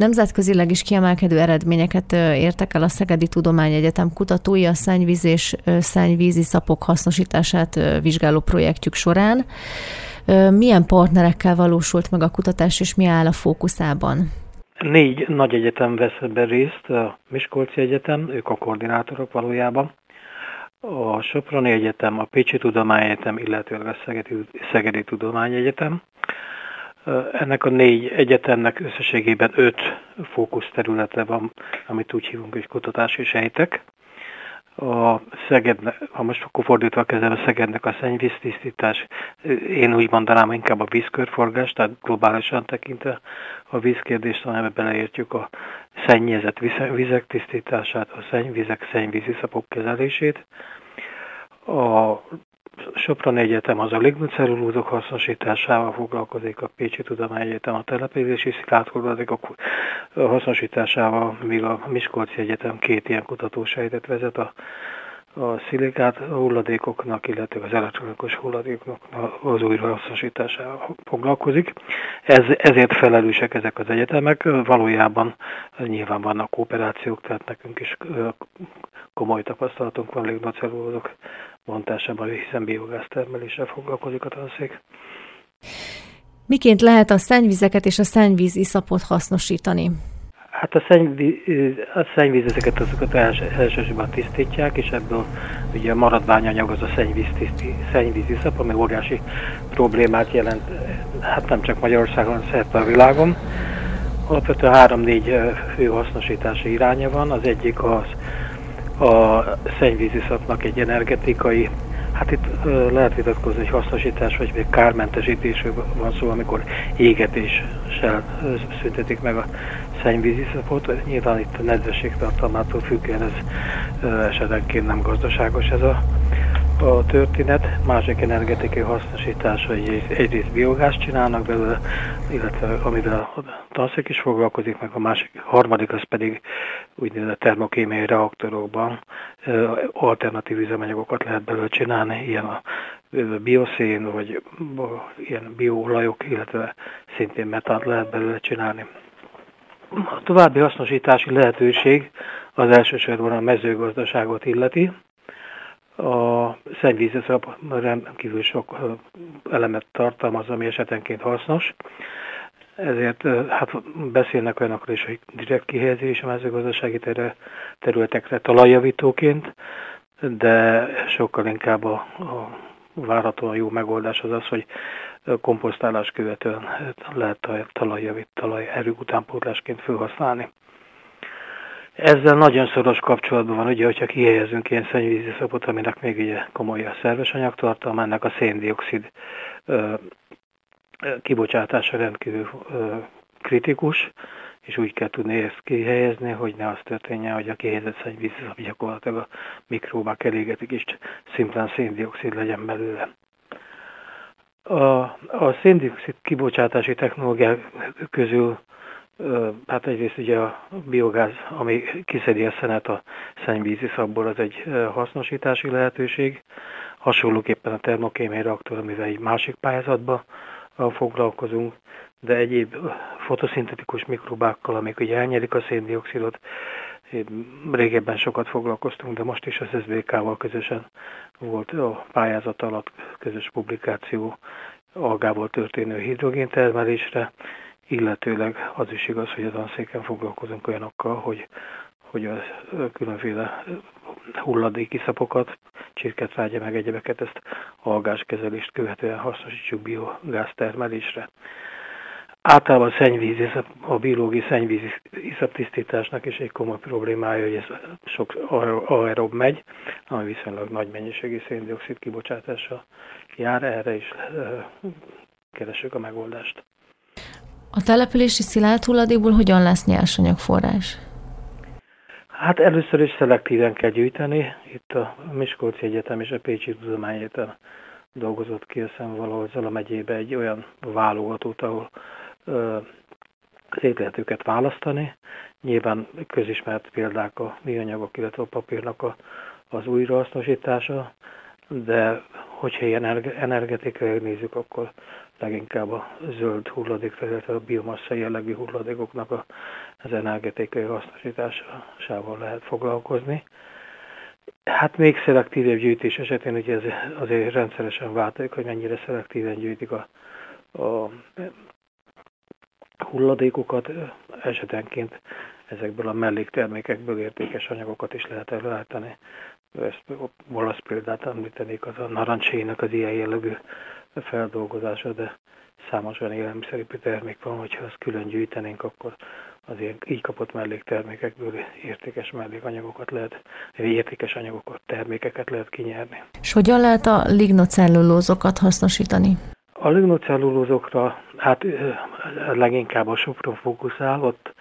Nemzetközileg is kiemelkedő eredményeket értek el a Szegedi Tudományegyetem kutatói a szennyvíz és szennyvízi szapok hasznosítását vizsgáló projektjük során. Milyen partnerekkel valósult meg a kutatás, és mi áll a fókuszában? Négy nagy egyetem vesz ebben részt, a Miskolci Egyetem, ők a koordinátorok valójában, a Soproni Egyetem, a Pécsi Tudományegyetem, illetve a Szegedi, Szegedi Tudományegyetem. Ennek a négy egyetemnek összességében öt fókuszterülete van, amit úgy hívunk, hogy kutatási sejtek a Szegednek, ha most akkor fordítva kezdem, a Szegednek a szennyvíztisztítás, én úgy mondanám inkább a vízkörforgás, tehát globálisan tekintve a vízkérdést, hanem beleértjük a szennyezett vizek tisztítását, a szennyvizek, szennyvízi szapok kezelését. A Sopron Egyetem az a lignocelulózok hasznosításával foglalkozik, a Pécsi Tudományegyetem a települési szilárdhulladékok hasznosításával, míg a Miskolci Egyetem két ilyen kutatósejtet vezet a, a szilikát hulladékoknak, illetve az elektronikus hulladékoknak az újrahasznosításával foglalkozik. Ez, ezért felelősek ezek az egyetemek. Valójában nyilván vannak kooperációk, tehát nekünk is komoly tapasztalatunk van lignocellulózok bontásában, hiszen biogáz termeléssel foglalkozik a tanszék. Miként lehet a szennyvizeket és a szennyvíz iszapot hasznosítani? Hát a, szennyvíz, a szennyvíz ezeket azokat els, elsősorban tisztítják, és ebből ugye a maradványanyag az a szennyvíz, tiszti, szennyvíz iszap, ami óriási problémát jelent, hát nem csak Magyarországon, szerte a világon. Alapvetően három-négy fő hasznosítási iránya van. Az egyik az a szennyvíziszapnak egy energetikai, hát itt lehet vitatkozni, hogy hasznosítás vagy még kármentesítésről van szó, amikor égetéssel szüntetik meg a szennyvíziszapot. Nyilván itt a nedvességtartalmától függően ez esetenként nem gazdaságos ez a a történet, másik energetikai hasznosítás, hogy egyrészt biogáz csinálnak belőle, illetve amivel a tanszék is foglalkozik, meg a másik, harmadik az pedig úgynevezett termokémiai reaktorokban alternatív üzemanyagokat lehet belőle csinálni, ilyen a bioszén, vagy ilyen bioolajok, illetve szintén metánt lehet belőle csinálni. A további hasznosítási lehetőség az elsősorban a mezőgazdaságot illeti, a szennyvízeszap rendkívül sok elemet tartalmaz, ami esetenként hasznos. Ezért hát beszélnek olyanokról is, hogy direkt kihelyezés a mezőgazdasági területekre talajjavítóként, de sokkal inkább a, a várhatóan jó megoldás az az, hogy komposztálás követően lehet talajjavít, talaj erő utánpótlásként felhasználni. Ezzel nagyon szoros kapcsolatban van, ugye, hogyha kihelyezünk ilyen szennyvízi szapot, aminek még ugye komoly a szerves anyagtartalma, ennek a széndiokszid kibocsátása rendkívül ö, kritikus, és úgy kell tudni ezt kihelyezni, hogy ne az történjen, hogy a kihelyezett szennyvízszap gyakorlatilag a mikróbák elégetik, és szimplán széndiokszid legyen belőle. A, a széndiokszid kibocsátási technológiák közül Hát egyrészt ugye a biogáz, ami kiszedi a szenet a szennyvízi szabból, az egy hasznosítási lehetőség. Hasonlóképpen a termokémiai reaktor, amivel egy másik pályázatban foglalkozunk, de egyéb fotoszintetikus mikrobákkal, amik ugye elnyerik a széndiokszidot, régebben sokat foglalkoztunk, de most is az SZDK-val közösen volt a pályázat alatt közös publikáció algából történő hidrogéntermelésre, illetőleg az is igaz, hogy a tanszéken foglalkozunk olyanokkal, hogy, hogy a különféle hulladéki szapokat, csirketrágya meg egyebeket, ezt algáskezelést követően hasznosítsuk biogáztermelésre. Általában a szennyvíz, a biológiai szennyvíz iszaptisztításnak is egy komoly problémája, hogy ez sok aerob megy, ami viszonylag nagy mennyiségű széndiokszid kibocsátása jár, erre is keresünk a megoldást. A települési szilárd hulladékból hogyan lesz nyersanyagforrás? Hát először is szelektíven kell gyűjteni. Itt a Miskolci Egyetem és a Pécsi Tudományegyetem dolgozott ki a valahol Zala megyébe egy olyan válogatót, ahol ö, szét lehet őket választani. Nyilván közismert példák a műanyagok, illetve a papírnak a, az újrahasznosítása, de hogyha ilyen energetikai nézzük, akkor leginkább a zöld hulladék, illetve a biomassa jellegű hulladékoknak az energetikai hasznosításával lehet foglalkozni. Hát még szelektívebb gyűjtés esetén ugye ez azért rendszeresen változik, hogy mennyire szelektíven gyűjtik a, a hulladékokat, esetenként ezekből a melléktermékekből értékes anyagokat is lehet előállítani. Ezt olasz példát említenék, az a narancsének az ilyen jellegű feldolgozása, de számos olyan élelmiszeripű termék van, hogyha azt külön gyűjtenénk, akkor azért így kapott melléktermékekből értékes mellékanyagokat lehet, értékes anyagokat, termékeket lehet kinyerni. És hogyan lehet a lignocellulózokat hasznosítani? A lignocellulózokra hát leginkább a sopron fókuszál, ott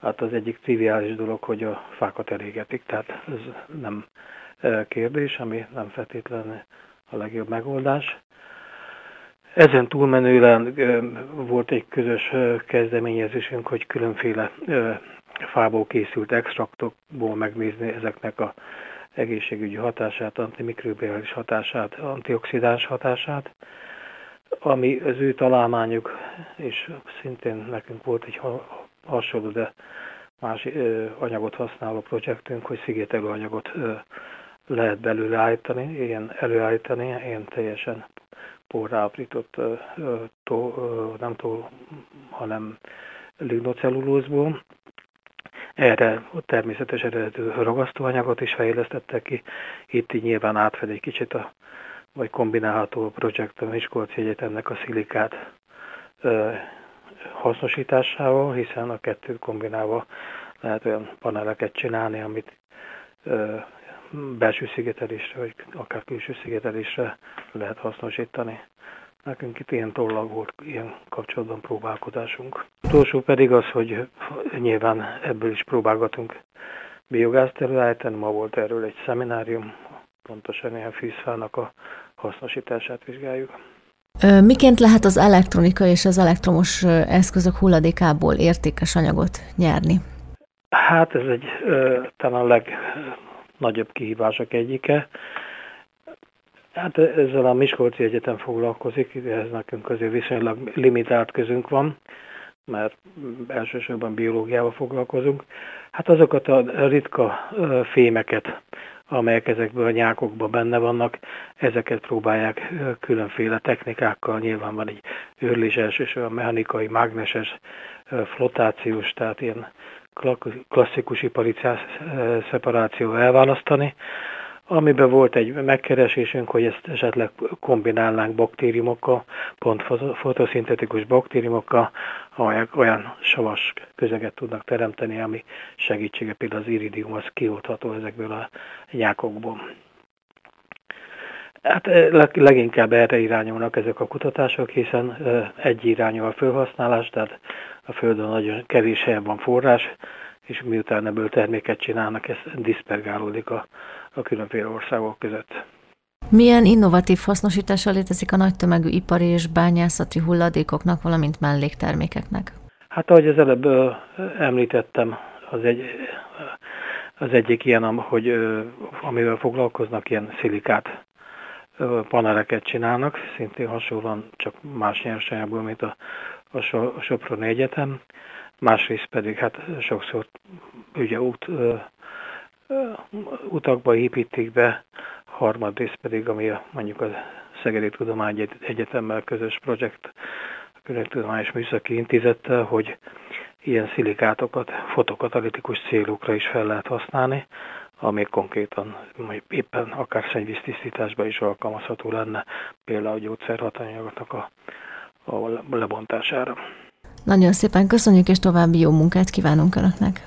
hát az egyik triviális dolog, hogy a fákat elégetik, tehát ez nem kérdés, ami nem feltétlenül a legjobb megoldás. Ezen túlmenően volt egy közös kezdeményezésünk, hogy különféle fából készült extraktokból megnézni ezeknek a egészségügyi hatását, antimikrobiális hatását, antioxidáns hatását, ami az ő találmányuk, és szintén nekünk volt egy hasonló, de más anyagot használó projektünk, hogy szigetelő anyagot lehet belőle állítani, ilyen előállítani, ilyen teljesen porráaprított, tó, nem tó, hanem lignocellulózból. Erre természetes eredetű ragasztóanyagot is fejlesztettek ki. Itt így nyilván átfed egy kicsit a, vagy kombinálható a projekt a Miskolci Egyetemnek a szilikát hasznosításával, hiszen a kettőt kombinálva lehet olyan paneleket csinálni, amit belső szigetelésre, vagy akár külső szigetelésre lehet hasznosítani. Nekünk itt ilyen tollag volt, ilyen kapcsolatban próbálkozásunk. Utolsó pedig az, hogy nyilván ebből is próbálgatunk biogázt előállítani. Ma volt erről egy szeminárium, pontosan ilyen fűzfának a hasznosítását vizsgáljuk. Miként lehet az elektronika és az elektromos eszközök hulladékából értékes anyagot nyerni? Hát ez egy talán a leg nagyobb kihívások egyike. Hát ezzel a Miskolci Egyetem foglalkozik, ez nekünk azért viszonylag limitált közünk van, mert elsősorban biológiával foglalkozunk. Hát azokat a ritka fémeket, amelyek ezekből a nyákokban benne vannak, ezeket próbálják különféle technikákkal, nyilván van egy őrlés elsősorban mechanikai, mágneses, flotációs, tehát ilyen klasszikus ipari szeparáció elválasztani, amiben volt egy megkeresésünk, hogy ezt esetleg kombinálnánk baktériumokkal, pont fotoszintetikus baktériumokkal, amelyek olyan savas közeget tudnak teremteni, ami segítsége például az iridium, az kioltható ezekből a nyákokból. Hát leginkább erre irányulnak ezek a kutatások, hiszen egy irányú a felhasználás, tehát a Földön nagyon kevés helyen van forrás, és miután ebből terméket csinálnak, ez diszpergálódik a, a különféle országok között. Milyen innovatív hasznosítása létezik a nagy tömegű ipari és bányászati hulladékoknak, valamint melléktermékeknek? Hát ahogy az előbb említettem, az, egy, az egyik ilyen, hogy amivel foglalkoznak, ilyen szilikát paneleket csinálnak, szintén hasonlóan, csak más nyersanyagból, mint a, a, so, a Soproni Egyetem. Másrészt pedig hát sokszor ugye út, utakba építik be, harmadrészt pedig, ami a, mondjuk a Szegedi Tudomány Egyetemmel közös projekt, a Környezettudományos Műszaki Intézettel, hogy ilyen szilikátokat fotokatalitikus célokra is fel lehet használni, ami konkrétan éppen akár szennyvíztisztításban is alkalmazható lenne, például a gyógyszerhatányagoknak a, a lebontására. Nagyon szépen köszönjük, és további jó munkát kívánunk Önöknek!